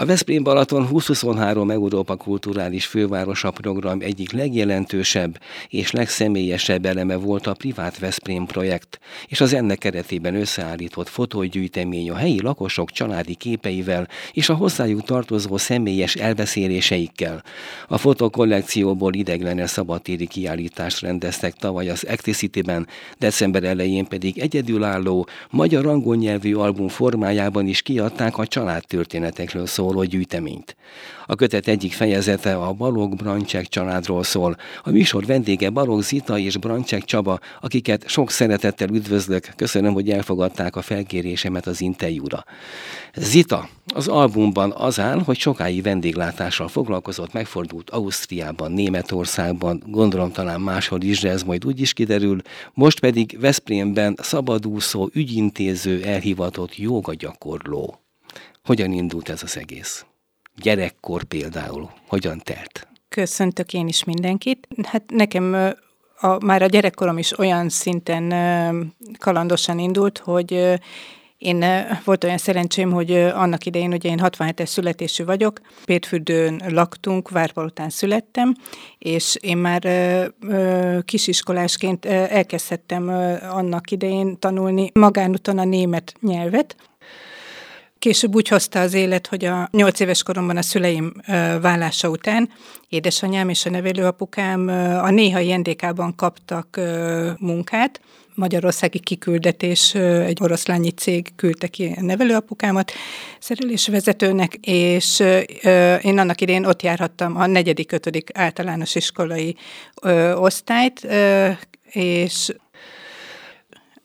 A Veszprém Balaton 2023 Európa Kulturális Fővárosa program egyik legjelentősebb és legszemélyesebb eleme volt a privát Veszprém projekt, és az ennek keretében összeállított fotógyűjtemény a helyi lakosok családi képeivel és a hozzájuk tartozó személyes elbeszéléseikkel. A fotokollekcióból ideglenes szabadtéri kiállítást rendeztek tavaly az Acticity-ben, december elején pedig egyedülálló, magyar angol nyelvű album formájában is kiadták a családtörténetekről szóló gyűjteményt. A kötet egyik fejezete a Balog Brancsek családról szól. A műsor vendége Balog Zita és Brancsek Csaba, akiket sok szeretettel üdvözlök. Köszönöm, hogy elfogadták a felkérésemet az interjúra. Zita, az albumban az áll, hogy sokáig vendéglátással foglalkozott, megfordult Ausztriában, Németországban, gondolom talán máshol is, de ez majd úgy is kiderül. Most pedig Veszprémben szabadúszó, ügyintéző, elhivatott jogagyakorló. Hogyan indult ez az egész? Gyerekkor például, hogyan telt? Köszöntök én is mindenkit. Hát nekem a, már a gyerekkorom is olyan szinten kalandosan indult, hogy én volt olyan szerencsém, hogy annak idején, ugye én 67-es születésű vagyok, Pétfürdőn laktunk, Várpalotán születtem, és én már kisiskolásként elkezdhettem annak idején tanulni magánúton a német nyelvet, Később úgy hozta az élet, hogy a nyolc éves koromban a szüleim vállása után édesanyám és a nevelőapukám a néhai NDK-ban kaptak munkát, magyarországi kiküldetés, egy oroszlányi cég küldte ki a nevelőapukámat szerelésvezetőnek, és én annak idén ott járhattam a negyedik, ötödik általános iskolai osztályt, és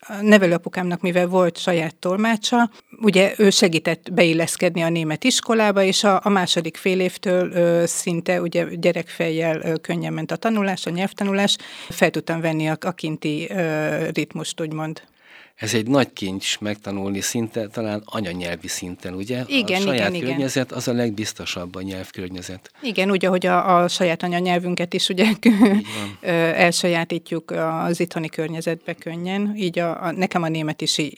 a nevelőapukámnak, mivel volt saját tolmácsa, ugye ő segített beilleszkedni a német iskolába, és a, a második fél évtől ö, szinte ugye gyerekfejjel ö, könnyen ment a tanulás, a nyelvtanulás, fel tudtam venni a, a kinti ö, ritmust, úgymond. Ez egy nagy kincs megtanulni szinte, talán anyanyelvi szinten, ugye? Igen, a saját igen, környezet igen. az a legbiztosabb a nyelvkörnyezet. Igen, úgy, ahogy a, a saját anyanyelvünket is ugye elsajátítjuk az itthoni környezetbe könnyen, így a, a, nekem a német is így,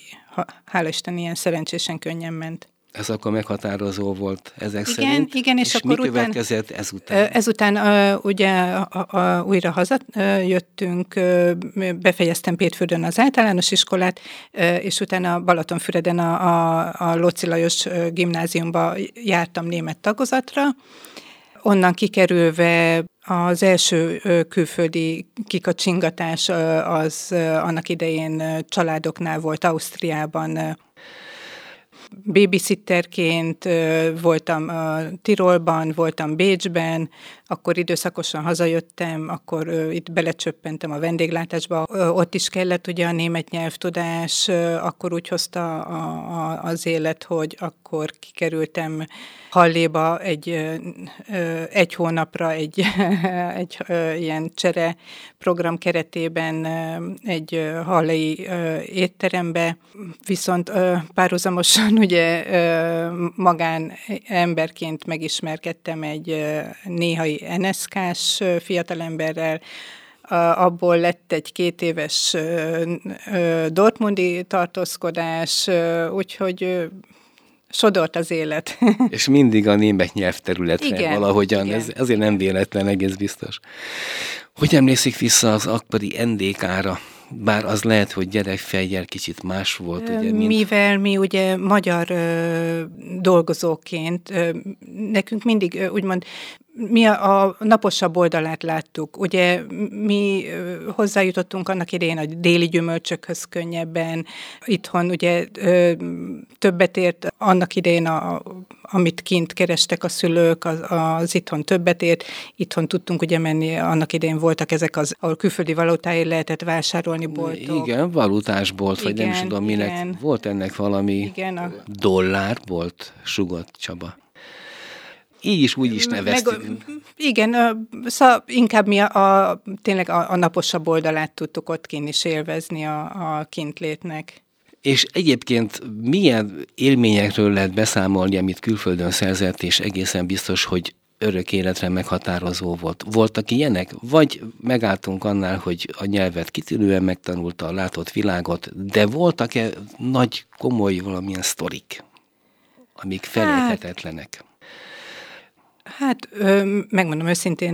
hála Isten, ilyen szerencsésen könnyen ment. Ez akkor meghatározó volt ezek igen, szerint. Igen, és, és akkor mi következett ezután? Ezután uh, ugye a, a, újra hazajöttünk, uh, befejeztem Pétfürdön az általános iskolát, uh, és utána Balatonfüreden a, a, a Lóci Lajos gimnáziumba jártam német tagozatra. Onnan kikerülve az első külföldi kikacsingatás az annak idején családoknál volt Ausztriában, babysitterként voltam Tirolban, voltam Bécsben, akkor időszakosan hazajöttem, akkor itt belecsöppentem a vendéglátásba, ott is kellett ugye a német nyelvtudás, akkor úgy hozta a, a, az élet, hogy akkor kikerültem Halléba egy, egy hónapra egy, egy ilyen csere program keretében egy hallei étterembe, viszont párhuzamosan ugye magán emberként megismerkedtem egy néhai NSK-s fiatalemberrel, abból lett egy két éves Dortmundi tartózkodás, úgyhogy sodort az élet. És mindig a német nyelvterületre igen, valahogyan, igen. ez azért nem véletlen, egész biztos. Hogy emlékszik vissza az akkori NDK-ra? Bár az lehet, hogy gyerekfejjel kicsit más volt. Ugye, mint... Mivel mi ugye magyar ö, dolgozóként, ö, nekünk mindig ö, úgymond mi a, a naposabb oldalát láttuk. Ugye mi hozzájutottunk annak idején a déli gyümölcsökhöz könnyebben. Itthon ugye többet ért annak idején, a, amit kint kerestek a szülők, az, az itthon többet ért. Itthon tudtunk ugye menni, annak idején voltak ezek az, ahol külföldi valutáért lehetett vásárolni boltok. Igen, valutásbolt, vagy igen, nem is tudom minek. Igen. Volt ennek valami igen, a... dollár, volt Sugat Csaba. Így is, úgy is neveztük. Meg, igen, szóval inkább mi a, a tényleg a, a naposabb oldalát tudtuk ott kint is élvezni a, a kintlétnek. És egyébként milyen élményekről lehet beszámolni, amit külföldön szerzett, és egészen biztos, hogy örök életre meghatározó volt. Voltak ilyenek? Vagy megálltunk annál, hogy a nyelvet kitűnően megtanulta, a látott világot, de voltak-e nagy, komoly valamilyen sztorik, amik felérhetetlenek? Hát, Hát megmondom őszintén,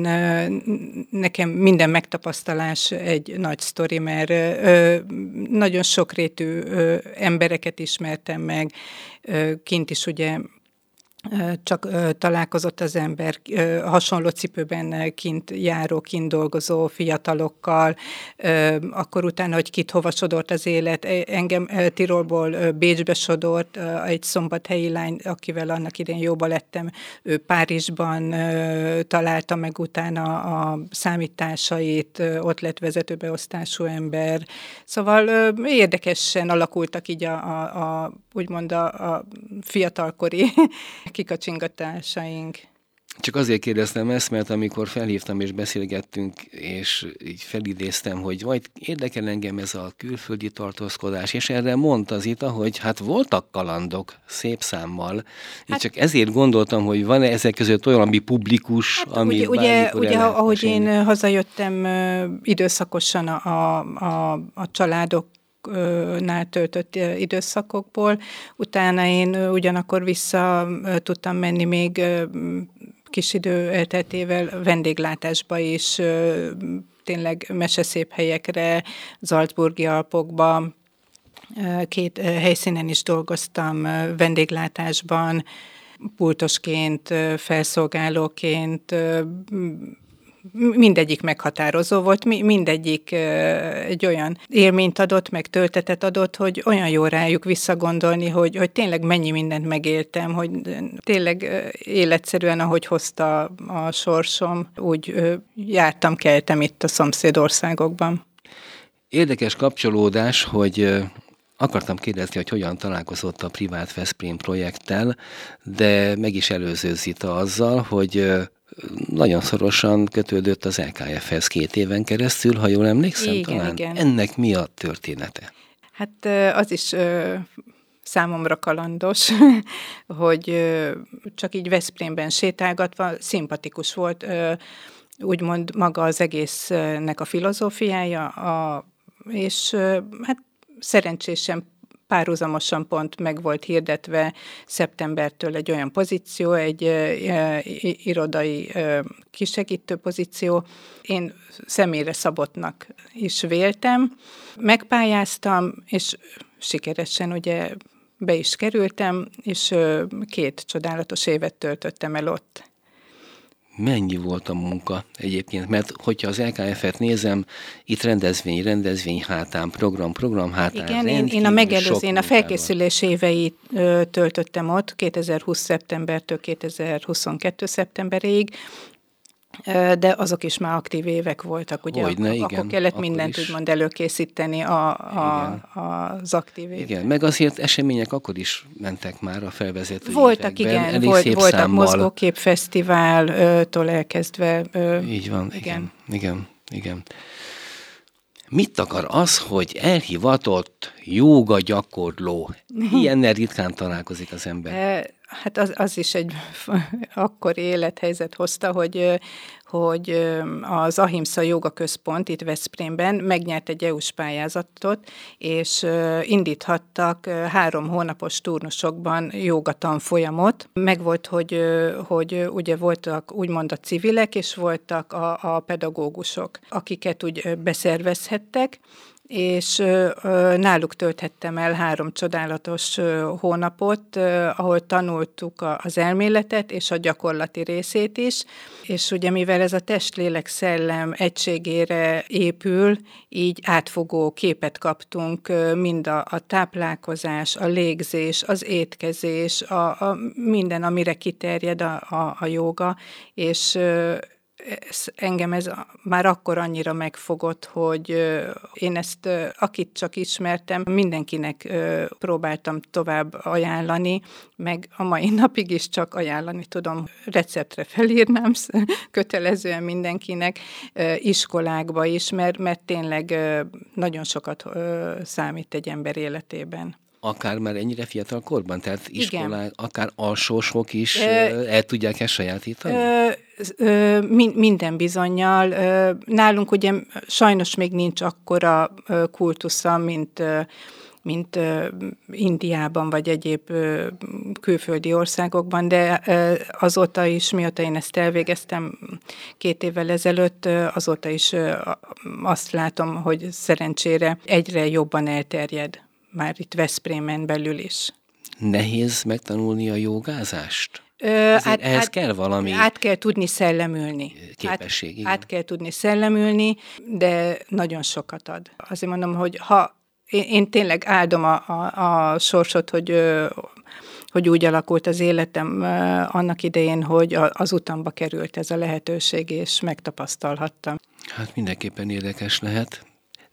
nekem minden megtapasztalás egy nagy sztori, mert nagyon sokrétű embereket ismertem meg, kint is ugye csak találkozott az ember hasonló cipőben kint járó, kint dolgozó fiatalokkal, akkor utána, hogy kit hova sodort az élet, e, engem Tirolból Bécsbe sodort, egy szombathelyi lány, akivel annak idén jóba lettem, ő Párizsban találta meg utána a számításait, ott lett vezetőbeosztású ember. Szóval érdekesen alakultak így a, a, a úgymond a, a fiatalkori kikacsingatásaink. Csak azért kérdeztem ezt, mert amikor felhívtam és beszélgettünk, és így felidéztem, hogy majd érdekel engem ez a külföldi tartózkodás, és erre mondta az Ita, hogy hát voltak kalandok szép számmal. Hát, én csak ezért gondoltam, hogy van-e ezek között olyan, ami publikus, hát, ami Ugye, ugye, ugye ahogy én hazajöttem időszakosan a, a, a, a családok nál töltött időszakokból. Utána én ugyanakkor vissza tudtam menni még kis idő elteltével vendéglátásba is, tényleg meseszép helyekre, Salzburgi Alpokba, két helyszínen is dolgoztam vendéglátásban, pultosként, felszolgálóként, mindegyik meghatározó volt, mindegyik egy olyan élményt adott, meg töltetet adott, hogy olyan jó rájuk visszagondolni, hogy, hogy tényleg mennyi mindent megéltem, hogy tényleg életszerűen, ahogy hozta a sorsom, úgy jártam, keltem itt a szomszédországokban. Érdekes kapcsolódás, hogy Akartam kérdezni, hogy hogyan találkozott a privát Veszprém projekttel, de meg is előzőzita azzal, hogy nagyon szorosan kötődött az LKF-hez két éven keresztül, ha jól emlékszem igen, talán. Igen. Ennek mi a története? Hát az is számomra kalandos, hogy csak így Veszprémben sétálgatva szimpatikus volt, úgymond maga az egésznek a filozófiája, a, és hát szerencsésen párhuzamosan pont meg volt hirdetve szeptembertől egy olyan pozíció, egy irodai kisegítő pozíció. Én személyre szabottnak is véltem. Megpályáztam, és sikeresen ugye be is kerültem, és két csodálatos évet töltöttem el ott mennyi volt a munka egyébként, mert hogyha az LKF-et nézem, itt rendezvény, rendezvény hátán, program, program hátán. Igen, én, én a megelőző, én a felkészülés éveit ö, töltöttem ott, 2020. szeptembertől 2022. szeptemberig, de azok is már aktív évek voltak, ugye? Hogyne, ak- igen, akkor kellett akkor mindent is. úgymond előkészíteni a, a, az aktív évek. Igen, meg azért események akkor is mentek már a felvezető Voltak, években, igen, volt, voltak számmal. mozgóképfesztiváltól elkezdve. Így van, igen, igen, igen. igen. Mit akar az, hogy elhivatott jóga gyakorló? Ilyennel ritkán találkozik az ember. Hát az, az is egy akkori élethelyzet hozta, hogy, hogy az Ahimsa Joga Központ itt Veszprémben megnyert egy EU-s pályázatot, és indíthattak három hónapos turnusokban jogatan folyamot. Megvolt, hogy, hogy ugye voltak úgymond a civilek, és voltak a, a pedagógusok, akiket úgy beszervezhettek, és náluk tölthettem el három csodálatos hónapot, ahol tanultuk az elméletet és a gyakorlati részét is, és ugye mivel ez a test-lélek-szellem egységére épül, így átfogó képet kaptunk mind a, a táplálkozás, a légzés, az étkezés, a, a minden, amire kiterjed a, a, a joga, és ez, engem ez már akkor annyira megfogott, hogy én ezt, akit csak ismertem, mindenkinek próbáltam tovább ajánlani, meg a mai napig is csak ajánlani tudom, receptre felírnám kötelezően mindenkinek, iskolákba is, mert, mert tényleg nagyon sokat számít egy ember életében akár már ennyire fiatal korban? Tehát iskolák, Igen. akár alsósok is ö, el tudják ezt sajátítani? Ö, minden bizonyal. Nálunk ugye sajnos még nincs akkora kultusza, mint mint Indiában vagy egyéb külföldi országokban, de azóta is, mióta én ezt elvégeztem két évvel ezelőtt, azóta is azt látom, hogy szerencsére egyre jobban elterjed már itt Veszprémen belül is. Nehéz megtanulni a jogázást? Át, ehhez át, kell valami Át kell tudni szellemülni. Képesség, át, át kell tudni szellemülni, de nagyon sokat ad. Azért mondom, hogy ha én, én tényleg áldom a, a, a sorsot, hogy hogy úgy alakult az életem annak idején, hogy az utamba került ez a lehetőség, és megtapasztalhattam. Hát mindenképpen érdekes lehet.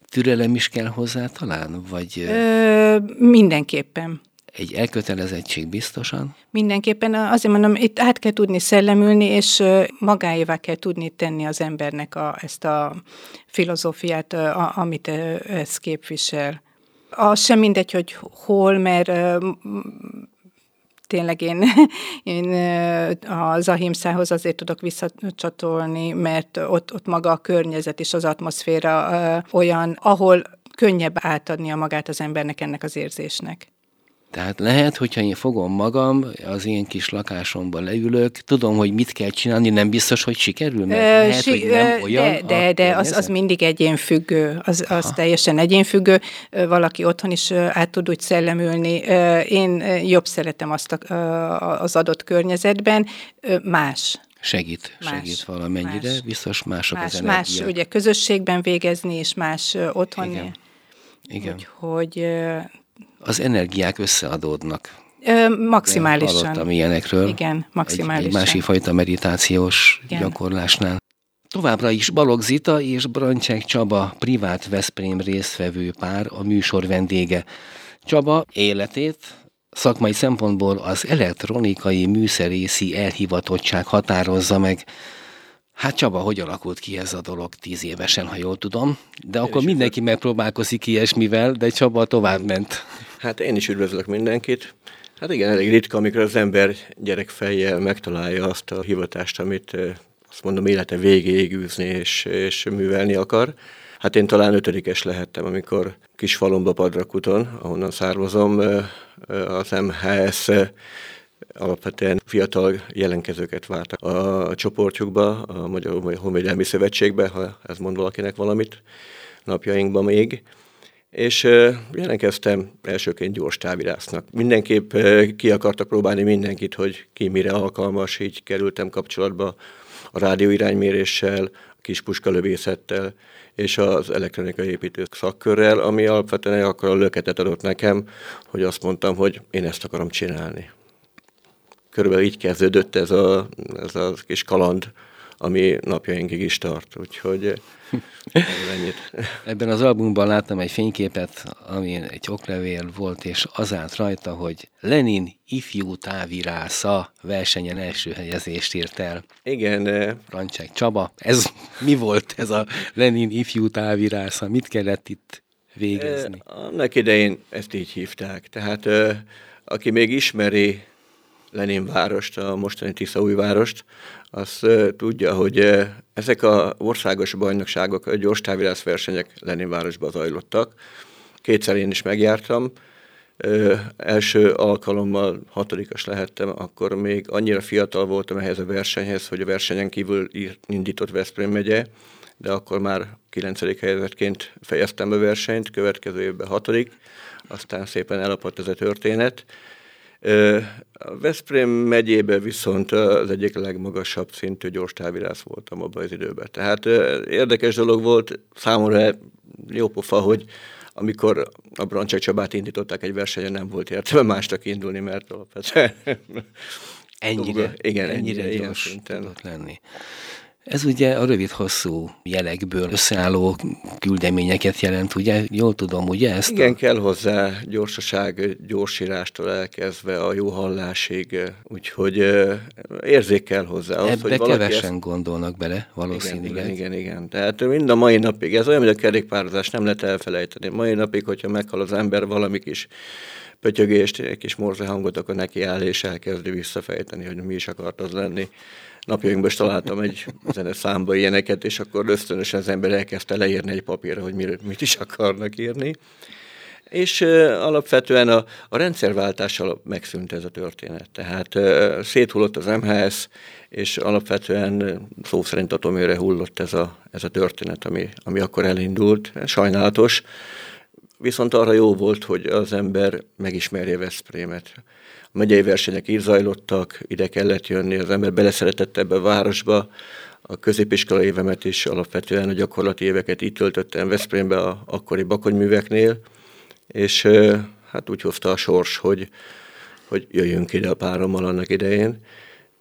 Türelem is kell hozzá talán? Vagy... Ö, mindenképpen. Egy elkötelezettség biztosan? Mindenképpen azért mondom, itt át kell tudni szellemülni, és magáévá kell tudni tenni az embernek a, ezt a filozófiát, a, amit ez képvisel. Az sem mindegy, hogy hol, mert tényleg én, én a Zahimszához azért tudok visszacsatolni, mert ott, ott maga a környezet és az atmoszféra olyan, ahol könnyebb átadni a magát az embernek ennek az érzésnek. Tehát lehet, hogyha én fogom magam, az én kis lakásomban leülök, tudom, hogy mit kell csinálni, nem biztos, hogy sikerül, mert ö, lehet, si, hogy nem olyan. De, de, de az, az mindig egyénfüggő, az, az teljesen egyénfüggő. Valaki otthon is át tud úgy szellemülni. Én jobb szeretem azt a, az adott környezetben, más. Segít, más, segít valamennyire, más, biztos mások más, az energia. Más, ugye közösségben végezni, és más otthon. Igen. Igen. Úgyhogy az energiák összeadódnak. Ö, maximálisan. Hallottam ilyenekről. Igen, maximálisan. Egy, egy másik fajta meditációs Igen. gyakorlásnál. Továbbra is Balog Zita és Brancsek Csaba, privát Veszprém résztvevő pár, a műsor vendége. Csaba életét szakmai szempontból az elektronikai műszerészi elhivatottság határozza meg. Hát Csaba, hogy alakult ki ez a dolog tíz évesen, ha jól tudom? De én akkor mindenki megpróbálkozik ilyesmivel, de Csaba tovább ment. Hát én is üdvözlök mindenkit. Hát igen, elég ritka, amikor az ember gyerekfejjel megtalálja azt a hivatást, amit azt mondom élete végéig űzni és, és művelni akar. Hát én talán ötödikes lehettem, amikor kis falomba Padrakuton, ahonnan származom, az MHS alapvetően fiatal jelenkezőket vártak a csoportjukba, a Magyar Honvédelmi Szövetségbe, ha ez mond valakinek valamit napjainkban még. És jelentkeztem elsőként gyors távirásznak. Mindenképp ki akartak próbálni mindenkit, hogy ki mire alkalmas, így kerültem kapcsolatba a rádióirányméréssel, a kispuska lövészettel, és az elektronikai építő szakkörrel, ami alapvetően akkor a löketet adott nekem, hogy azt mondtam, hogy én ezt akarom csinálni körülbelül így kezdődött ez a, ez a kis kaland, ami napjainkig is tart, úgyhogy ennyit. Ebben az albumban láttam egy fényképet, ami egy oklevél volt, és az állt rajta, hogy Lenin ifjú távirásza versenyen első helyezést írt el. Igen. Rancsák Csaba, ez mi volt ez a Lenin ifjú távirásza? Mit kellett itt végezni? Annak idején ezt így hívták. Tehát aki még ismeri Lenin várost, a mostani Tiszaújvárost, az tudja, hogy ezek a országos bajnokságok, a gyors versenyek Lenin városban zajlottak. Kétszer én is megjártam. Uh, első alkalommal hatodikas lehettem, akkor még annyira fiatal voltam ehhez a versenyhez, hogy a versenyen kívül indított Veszprém megye, de akkor már kilencedik helyezettként fejeztem a versenyt, következő évben hatodik, aztán szépen elapadt ez a történet a Veszprém megyében viszont az egyik legmagasabb szintű gyors távirász voltam abban az időben. Tehát érdekes dolog volt számomra jó pofa, hogy amikor a Brancsek Csabát indították egy versenyen, nem volt értelme másnak indulni, mert alapvetően ennyire, igen, ennyire, ennyire gyors tudott lenni. Ez ugye a rövid-hosszú jelekből összeálló küldeményeket jelent, ugye? Jól tudom, ugye ezt? Igen, a... kell hozzá gyorsaság, gyorsírástól elkezdve a jó hallásig, úgyhogy érzék kell hozzá. Az, Ebbe hogy kevesen ezt... gondolnak bele, valószínűleg. Igen, igen, igen, igen. Tehát mind a mai napig, ez olyan, mint a kerékpározás, nem lehet elfelejteni. Mai napig, hogyha meghal az ember valami kis pötyögést, kis morze hangot, akkor neki áll és elkezdi visszafejteni, hogy mi is akart az lenni napjainkban is találtam egy zene számba ilyeneket, és akkor ösztönösen az ember elkezdte leírni egy papírra, hogy mit is akarnak írni. És uh, alapvetően a, a rendszerváltással megszűnt ez a történet. Tehát uh, széthullott az MHS, és alapvetően szó szerint atomőre hullott ez a, ez a történet, ami, ami akkor elindult. Sajnálatos. Viszont arra jó volt, hogy az ember megismerje Veszprémet. A megyei versenyek így zajlottak, ide kellett jönni, az ember beleszeretett ebbe a városba, a középiskolai évemet is alapvetően a gyakorlati éveket itt töltöttem Veszprémbe a akkori bakonyműveknél, és hát úgy hozta a sors, hogy, hogy jöjjünk ide a párommal annak idején,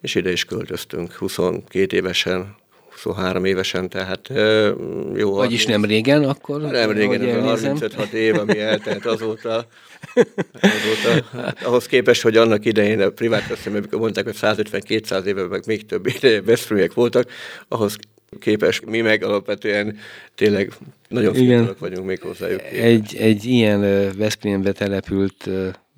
és ide is költöztünk 22 évesen, 23 évesen, tehát jó. Vagyis nem régen akkor? Nem régen, az 35 év, ami eltelt azóta. azóta hát, ahhoz képest, hogy annak idején a privát veszélyben, amikor mondták, hogy 150-200 éve, meg még több Veszprémiek voltak, ahhoz képes, mi meg alapvetően tényleg nagyon fiatalok vagyunk még hozzájuk. Egy, egy ilyen Veszprémbe települt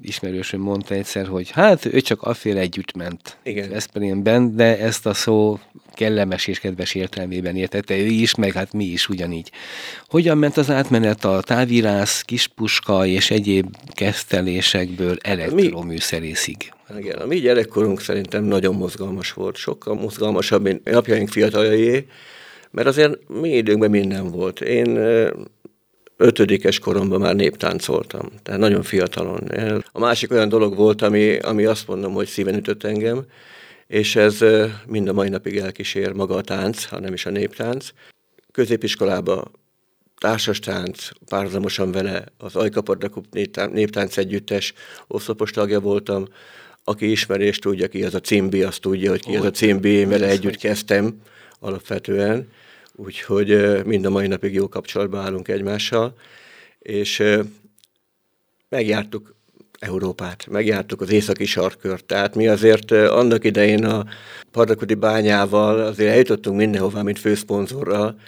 ismerősöm mondta egyszer, hogy hát ő csak afél együtt ment Igen. Veszprémben, de ezt a szó kellemes és kedves értelmében értette ő is, meg hát mi is ugyanígy. Hogyan ment az átmenet a távírász, kispuska és egyéb kezdelésekből elektroműszerészig? Igen, a mi gyerekkorunk szerintem nagyon mozgalmas volt, sokkal mozgalmasabb, mint napjaink fiataljai, mert azért mi időnkben minden volt. Én ötödikes koromban már néptáncoltam, tehát nagyon fiatalon. A másik olyan dolog volt, ami, ami azt mondom, hogy szíven ütött engem, és ez mind a mai napig elkísér maga a tánc, hanem is a néptánc. Középiskolába társas tánc, párhuzamosan vele az Ajkapardakup néptánc együttes oszlopos tagja voltam, aki ismeri és tudja, ki az a cimbi, azt tudja, hogy ki az a cimbi, én vele együtt kezdtem alapvetően úgyhogy mind a mai napig jó kapcsolatban állunk egymással, és megjártuk Európát, megjártuk az északi sarkört, tehát mi azért annak idején a Pardakudi bányával azért eljutottunk mindenhová, mint főszponzorral,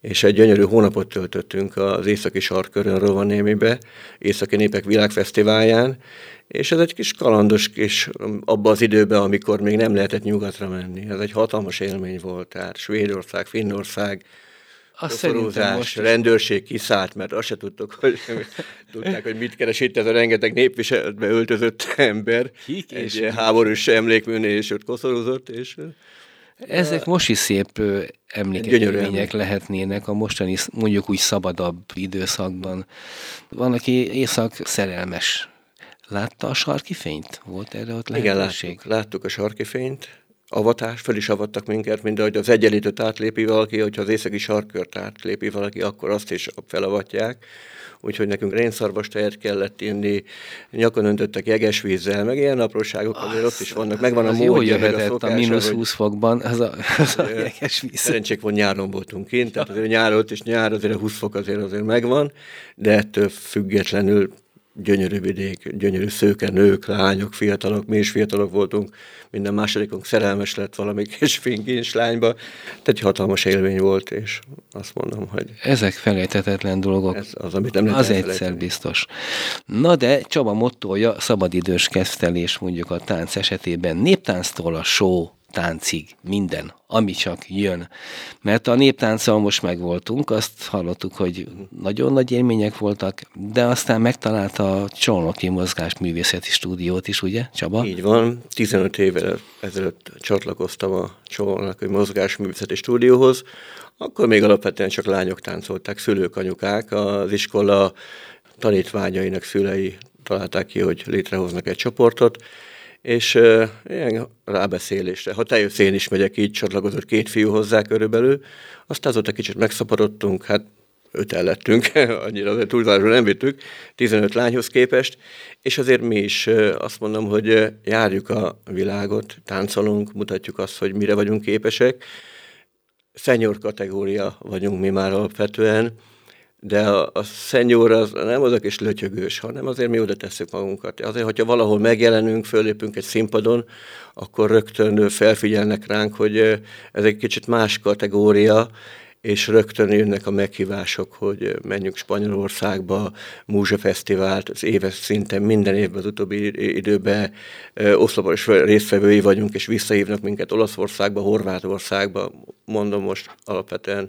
és egy gyönyörű hónapot töltöttünk az északi sarkörön Rovanémibe, Északi Népek Világfesztiválján, és ez egy kis kalandos kis, abban az időben, amikor még nem lehetett nyugatra menni. Ez egy hatalmas élmény volt, tehát Svédország, Finnország, azt koszorúzás, rendőrség kiszállt, mert azt se tudtuk, hogy tudták, hogy mit keres itt ez a rengeteg népviseletbe öltözött ember. Kik egy és háborús emlékműnél, és ott koszorúzott, és ezek most is szép emlékek lehetnének a mostani, mondjuk úgy szabadabb időszakban. Van, aki éjszak szerelmes Látta a sarki fényt? Volt erre ott lehetőség? Igen, láttuk, láttuk a sarki fényt. Avatás, föl is avattak minket, mint ahogy az egyenlítőt átlépi valaki, hogyha az északi sarkört átlépi valaki, akkor azt is felavatják. Úgyhogy nekünk rénszarvastejet kellett inni, nyakon öntöttek jeges vízzel, meg ilyen apróságok azért ott is vannak. Megvan a módja, meg a szokás, a mínusz 20 fokban az a, az a jeges víz. Szerencsék van nyáron voltunk kint, tehát azért nyár és nyár azért a 20 fok azért azért megvan, de ettől függetlenül gyönyörű vidék, gyönyörű szőke nők, lányok, fiatalok, mi is fiatalok voltunk, minden másodikunk szerelmes lett valami kis finkins lányba, tehát egy hatalmas élmény volt, és azt mondom, hogy... Ezek felejthetetlen dolgok. Ez az, amit nem Az egyszer biztos. Na de Csaba mottoja szabadidős kezdtelés mondjuk a tánc esetében néptánctól a show táncig, minden, ami csak jön. Mert a néptánccal most megvoltunk, azt hallottuk, hogy nagyon nagy élmények voltak, de aztán megtalálta a Csolnoki Mozgásművészeti Stúdiót is, ugye, Csaba? Így van, 15 évvel ezelőtt csatlakoztam a Csolnoki Mozgásművészeti Stúdióhoz, akkor még alapvetően csak lányok táncolták, szülők, anyukák, az iskola tanítványainak szülei találták ki, hogy létrehoznak egy csoportot, és uh, ilyen rábeszélésre, ha te jössz, én is megyek, így csatlakozott két fiú hozzá körülbelül, aztán azóta kicsit megszaporodtunk, hát öten lettünk, annyira azért túlzásra nem vittük, 15 lányhoz képest, és azért mi is azt mondom, hogy járjuk a világot, táncolunk, mutatjuk azt, hogy mire vagyunk képesek. Szenyor kategória vagyunk mi már alapvetően, de a, a szenyor az nem az a kis lötyögős, hanem azért mi oda tesszük magunkat. Azért, hogyha valahol megjelenünk, fölépünk egy színpadon, akkor rögtön felfigyelnek ránk, hogy ez egy kicsit más kategória, és rögtön jönnek a meghívások, hogy menjünk Spanyolországba, Múzsa Fesztivált, az éves szinten minden évben az utóbbi időben oszlopos résztvevői vagyunk, és visszahívnak minket Olaszországba, Horvátországba, mondom most alapvetően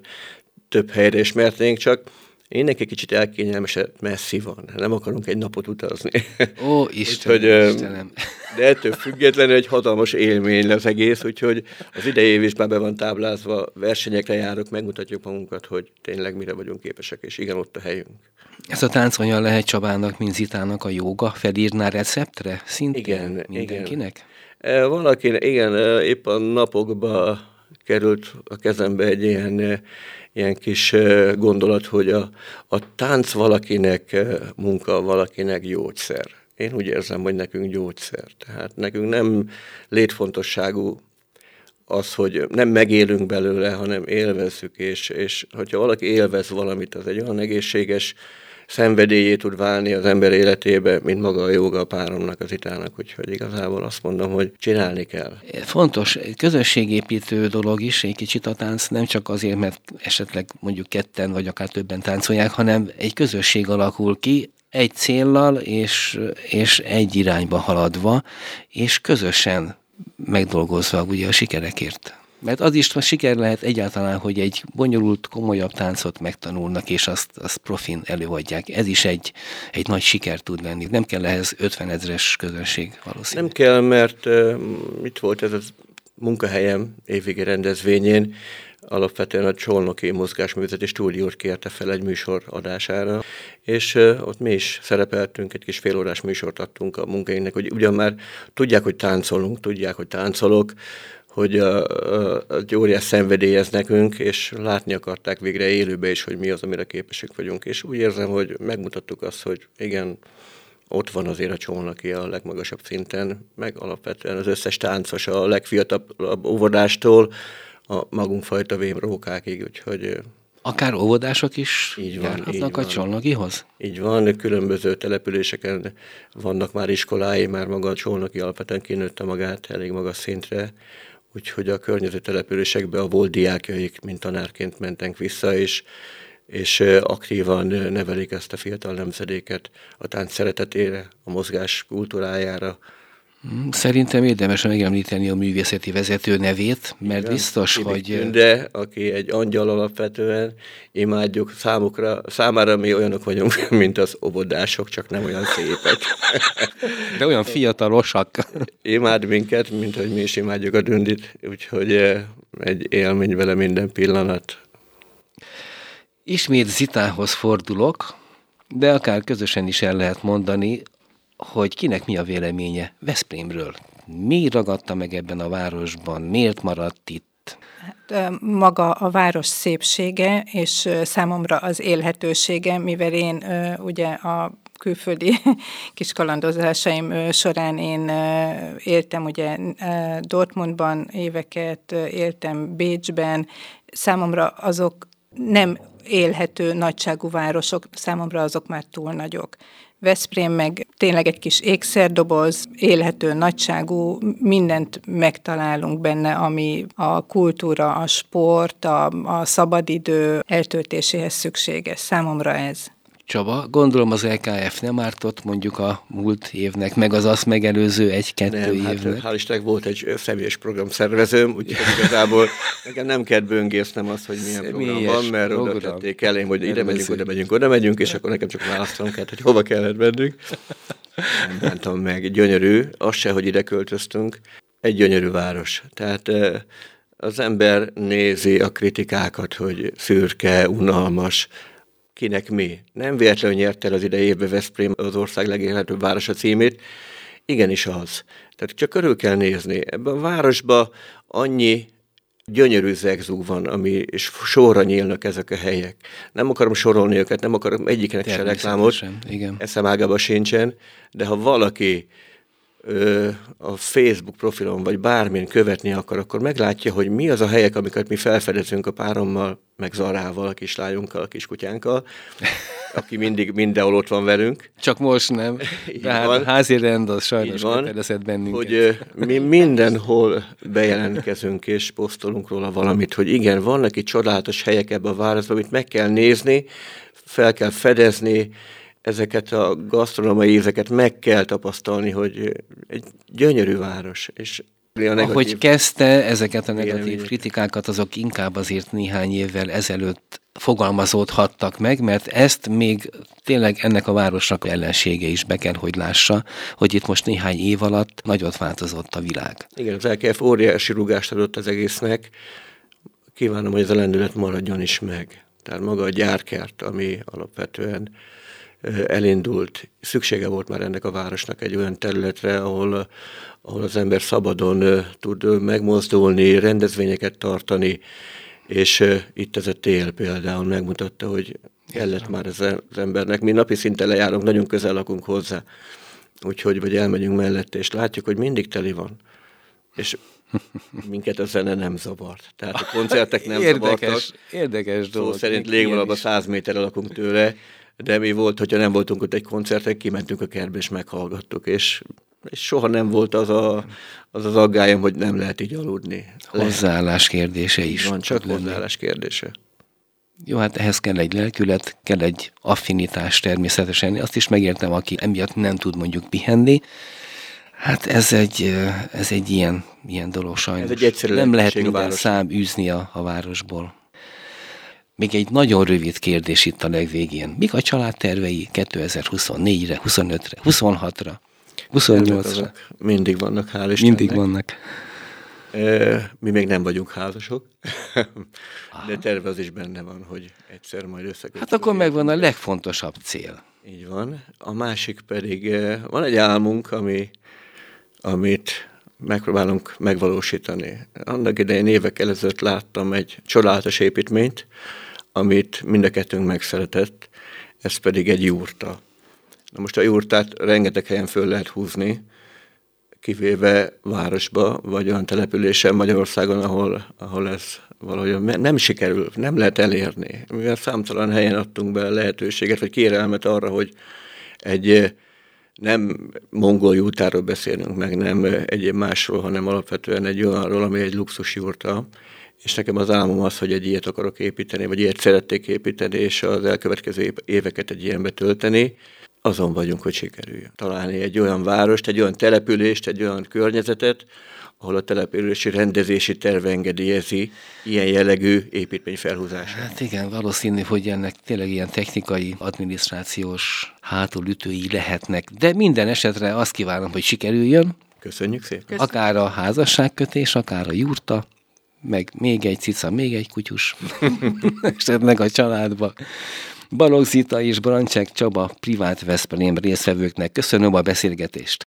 több helyre is mertnénk csak, Én neki kicsit elkényelmesebb, messzi van. Nem akarunk egy napot utazni. Ó, Istenem, Úgyhogy, Istenem. De ettől függetlenül egy hatalmas élmény lesz egész, úgyhogy az idei év is már be van táblázva, versenyekre járok, megmutatjuk magunkat, hogy tényleg mire vagyunk képesek, és igen, ott a helyünk. Ez a tánc olyan lehet Csabának, mint Zitának a joga? Felírná receptre? Szintén igen, mindenkinek? Igen. Valaki, igen, épp a napokban került a kezembe egy ilyen, ilyen kis gondolat, hogy a, a tánc valakinek munka, valakinek gyógyszer. Én úgy érzem, hogy nekünk gyógyszer. Tehát nekünk nem létfontosságú az, hogy nem megélünk belőle, hanem élvezzük, és, és hogyha valaki élvez valamit, az egy olyan egészséges szenvedélyé tud válni az ember életébe, mint maga a joga a páromnak, az itának, úgyhogy igazából azt mondom, hogy csinálni kell. Fontos, közösségépítő dolog is egy kicsit a tánc, nem csak azért, mert esetleg mondjuk ketten vagy akár többen táncolják, hanem egy közösség alakul ki, egy céllal és, és egy irányba haladva, és közösen megdolgozva ugye a sikerekért. Mert az is siker lehet egyáltalán, hogy egy bonyolult, komolyabb táncot megtanulnak, és azt, azt profin előadják. Ez is egy, egy nagy siker tud lenni. Nem kell ehhez 50 ezres közönség valószínűleg. Nem kell, mert uh, mit volt ez a munkahelyem évvégi rendezvényén, alapvetően a Csolnoki Mozgásművészeti Stúdiót kérte fel egy műsor adására, és ott mi is szerepeltünk, egy kis félórás műsort adtunk a munkainknak, hogy ugyan már tudják, hogy táncolunk, tudják, hogy táncolok, hogy a óriás szenvedély ez nekünk, és látni akarták végre élőbe is, hogy mi az, amire képesek vagyunk. És úgy érzem, hogy megmutattuk azt, hogy igen, ott van azért a csónaki a legmagasabb szinten, meg alapvetően az összes táncos, a legfiatalabb óvodástól a magunk fajta rókákig, úgyhogy Akár óvodások is így van, így a Csolnokihoz? Így van, különböző településeken vannak már iskolái, már maga a Csolnoki alapvetően kinőtte magát elég magas szintre, úgyhogy a környező településekbe a volt diákjaik, mint tanárként mentek vissza, és, és aktívan nevelik ezt a fiatal nemzedéket a tánc szeretetére, a mozgás kultúrájára, szerintem érdemes megemlíteni a művészeti vezető nevét, mert Igen, biztos, Tibi hogy... De aki egy angyal alapvetően, imádjuk számukra, számára mi olyanok vagyunk, mint az obodások, csak nem olyan szépek. De olyan fiatalosak. Imád minket, mint hogy mi is imádjuk a dündit, úgyhogy egy élmény vele minden pillanat. Ismét Zitához fordulok, de akár közösen is el lehet mondani, hogy kinek mi a véleménye Veszprémről. Mi ragadta meg ebben a városban? Miért maradt itt? Hát, maga a város szépsége, és számomra az élhetősége, mivel én ugye a külföldi kis kalandozásaim során én éltem ugye Dortmundban éveket, éltem Bécsben, számomra azok nem élhető nagyságú városok, számomra azok már túl nagyok. Veszprém meg tényleg egy kis ékszerdoboz, élhető nagyságú, mindent megtalálunk benne, ami a kultúra, a sport, a, a szabadidő eltöltéséhez szükséges. Számomra ez. Csaba, gondolom az LKF nem ártott mondjuk a múlt évnek, meg az azt megelőző egy-kettő hát, évnek. Hát, hál' Istennek volt egy személyes programszervezőm, úgyhogy igazából nekem nem kellett böngésznem azt, hogy milyen személyes program van, mert program. oda tették elém, hogy ide megyünk, oda megyünk, oda megyünk, és akkor nekem csak választanom kellett, hogy hova kellett mennünk. Nem bántam meg, gyönyörű, az se, hogy ide költöztünk, egy gyönyörű város. Tehát az ember nézi a kritikákat, hogy szürke, unalmas, kinek mi. Nem véletlenül nyerte el az idei évben Veszprém az ország legélhetőbb városa címét. Igenis az. Tehát csak körül kell nézni. Ebben a városban annyi gyönyörű zegzú van, ami, és sorra nyílnak ezek a helyek. Nem akarom sorolni őket, nem akarom egyiknek se reklámot, igen. eszem ágában sincsen, de ha valaki a Facebook profilon, vagy bármin követni akar, akkor meglátja, hogy mi az a helyek, amiket mi felfedezünk a párommal, meg Zarával, a kislányunkkal, a kiskutyánkkal, aki mindig mindenhol ott van velünk. Csak most nem. Tehát van. a házi rend az sajnos van, bennünket. Hogy mi mindenhol bejelentkezünk és posztolunk róla valamit, hogy igen, vannak itt csodálatos helyek ebben a városban, amit meg kell nézni, fel kell fedezni, ezeket a gasztronómiai ízeket meg kell tapasztalni, hogy egy gyönyörű város, és Ahogy kezdte ezeket a negatív Igen, kritikákat, azok inkább azért néhány évvel ezelőtt fogalmazódhattak meg, mert ezt még tényleg ennek a városnak ellensége is be kell, hogy lássa, hogy itt most néhány év alatt nagyot változott a világ. Igen, az LKF óriási rugást adott az egésznek. Kívánom, hogy ez a lendület maradjon is meg. Tehát maga a gyárkert, ami alapvetően elindult. Szüksége volt már ennek a városnak egy olyan területre, ahol, ahol az ember szabadon tud megmozdulni, rendezvényeket tartani, és itt ez a tél például megmutatta, hogy kellett már ez az embernek. Mi napi szinten lejárunk, nagyon közel lakunk hozzá, úgyhogy vagy elmegyünk mellette, és látjuk, hogy mindig teli van. És minket a zene nem zavart. Tehát a koncertek nem érdekes, zavartak. Érdekes dolog. Szó szerint légvonalban száz méterre lakunk tőle, de mi volt, hogyha nem voltunk ott egy koncerten, kimentünk a kertbe és meghallgattuk, és, és soha nem volt az, a, az az aggályom, hogy nem lehet így aludni. Hozzáállás kérdése is. Van csak hozzáállás kérdése. Jó, hát ehhez kell egy lelkület, kell egy affinitás természetesen. Azt is megértem, aki emiatt nem tud mondjuk pihenni. Hát ez egy, ez egy ilyen, ilyen dolog sajnos. Ez egy nem lehet minden szám űzni a, a városból. Még egy nagyon rövid kérdés itt a legvégén. Mik a családtervei 2024-re, 25-re, 26-ra, 28-ra? Mindig vannak, hál' Istennek. Mindig vannak. Mi még nem vagyunk házasok, de terve az is benne van, hogy egyszer majd összekötjük. Hát akkor megvan a legfontosabb cél. Így van. A másik pedig, van egy álmunk, ami, amit megpróbálunk megvalósítani. Annak idején évek előtt láttam egy csodálatos építményt, amit mind a kettőnk megszeretett, ez pedig egy jurta. Na most a jurtát rengeteg helyen föl lehet húzni, kivéve városba, vagy olyan településen Magyarországon, ahol, ahol ez valahogy nem sikerül, nem lehet elérni. Mivel számtalan helyen adtunk be lehetőséget, vagy kérelmet arra, hogy egy nem mongol jútáról beszélünk meg, nem egyéb másról, hanem alapvetően egy olyanról, ami egy luxus jurta, és nekem az álmom az, hogy egy ilyet akarok építeni, vagy ilyet szerették építeni, és az elkövetkező éveket egy ilyenbe tölteni. Azon vagyunk, hogy sikerüljön. Találni egy olyan várost, egy olyan települést, egy olyan környezetet, ahol a települési rendezési terv engedélyezi ilyen jellegű építmény felhúzását. Hát igen, valószínű, hogy ennek tényleg ilyen technikai, adminisztrációs hátulütői lehetnek, de minden esetre azt kívánom, hogy sikerüljön. Köszönjük szépen. Köszönjük. Akár a házasságkötés, akár a jurta, meg még egy cica, még egy kutyus, esetleg a családba. Balogh Zita és Brancsek Csaba privát Veszprém részvevőknek köszönöm a beszélgetést.